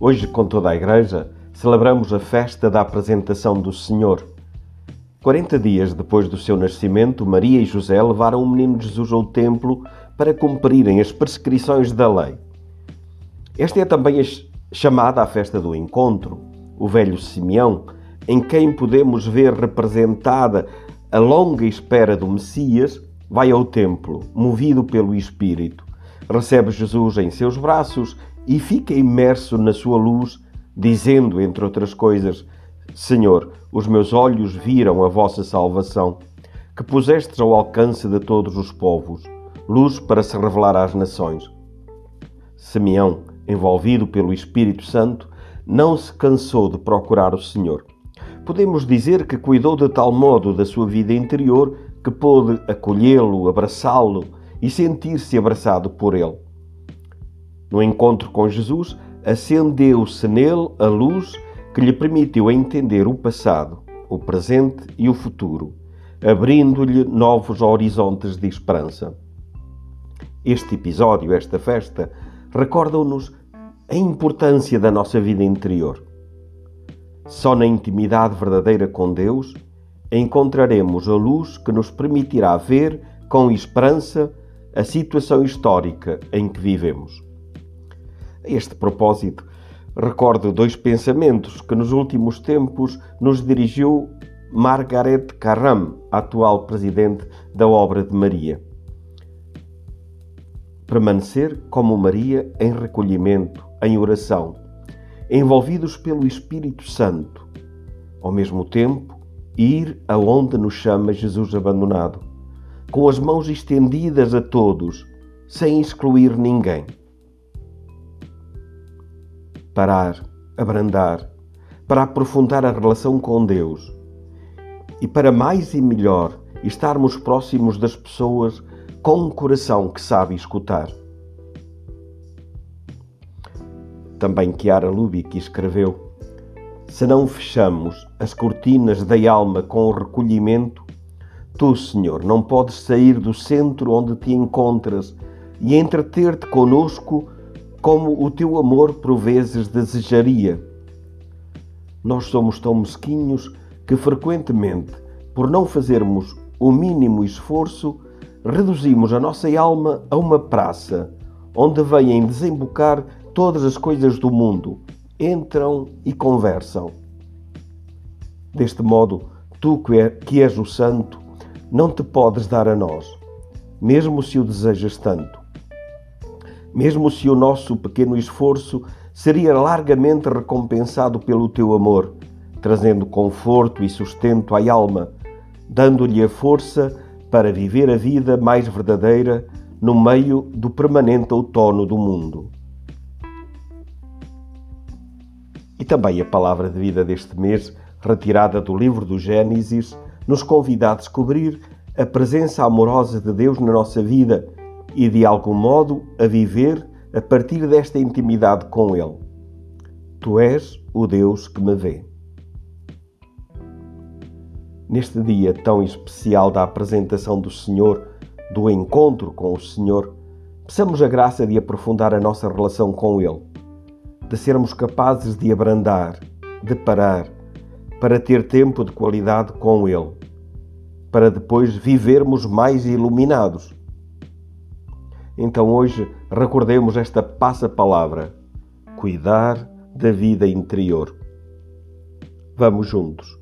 Hoje, com toda a Igreja, celebramos a festa da apresentação do Senhor. 40 dias depois do seu nascimento, Maria e José levaram o menino Jesus ao templo para cumprirem as prescrições da lei. Esta é também chamada a festa do encontro, o velho Simeão, em quem podemos ver representada a longa espera do Messias, vai ao templo, movido pelo Espírito, recebe Jesus em seus braços e fica imerso na sua luz, dizendo, entre outras coisas, Senhor, os meus olhos viram a vossa salvação, que pusestes ao alcance de todos os povos, luz para se revelar às nações. Simeão, envolvido pelo Espírito Santo, não se cansou de procurar o Senhor. Podemos dizer que cuidou de tal modo da sua vida interior que pôde acolhê-lo, abraçá-lo e sentir-se abraçado por ele. No encontro com Jesus, acendeu-se nele a luz que lhe permitiu entender o passado, o presente e o futuro, abrindo-lhe novos horizontes de esperança. Este episódio, esta festa, recordam-nos a importância da nossa vida interior. Só na intimidade verdadeira com Deus encontraremos a luz que nos permitirá ver com esperança a situação histórica em que vivemos. A este propósito, recordo dois pensamentos que nos últimos tempos nos dirigiu Margaret Carram, atual presidente da Obra de Maria. Permanecer como Maria em recolhimento, em oração, envolvidos pelo Espírito Santo, ao mesmo tempo ir aonde nos chama Jesus abandonado, com as mãos estendidas a todos, sem excluir ninguém parar, abrandar, para aprofundar a relação com Deus e para mais e melhor estarmos próximos das pessoas com um coração que sabe escutar. Também Chiara Lubick escreveu: Se não fechamos as cortinas da alma com o recolhimento, tu, Senhor, não podes sair do centro onde te encontras e entreter-te conosco como o teu amor por vezes desejaria. Nós somos tão mesquinhos que frequentemente, por não fazermos o mínimo esforço, reduzimos a nossa alma a uma praça onde vêm desembocar todas as coisas do mundo, entram e conversam. Deste modo, tu é, que és o Santo, não te podes dar a nós, mesmo se o desejas tanto mesmo se o nosso pequeno esforço seria largamente recompensado pelo teu amor, trazendo conforto e sustento à alma, dando-lhe a força para viver a vida mais verdadeira no meio do permanente outono do mundo. E também a palavra de vida deste mês, retirada do livro do Gênesis, nos convida a descobrir a presença amorosa de Deus na nossa vida e de algum modo a viver a partir desta intimidade com Ele. Tu és o Deus que me vê. Neste dia tão especial da apresentação do Senhor, do encontro com o Senhor, peçamos a graça de aprofundar a nossa relação com Ele, de sermos capazes de abrandar, de parar, para ter tempo de qualidade com Ele, para depois vivermos mais iluminados então hoje recordemos esta passa-palavra: cuidar da vida interior. Vamos juntos.